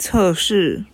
测试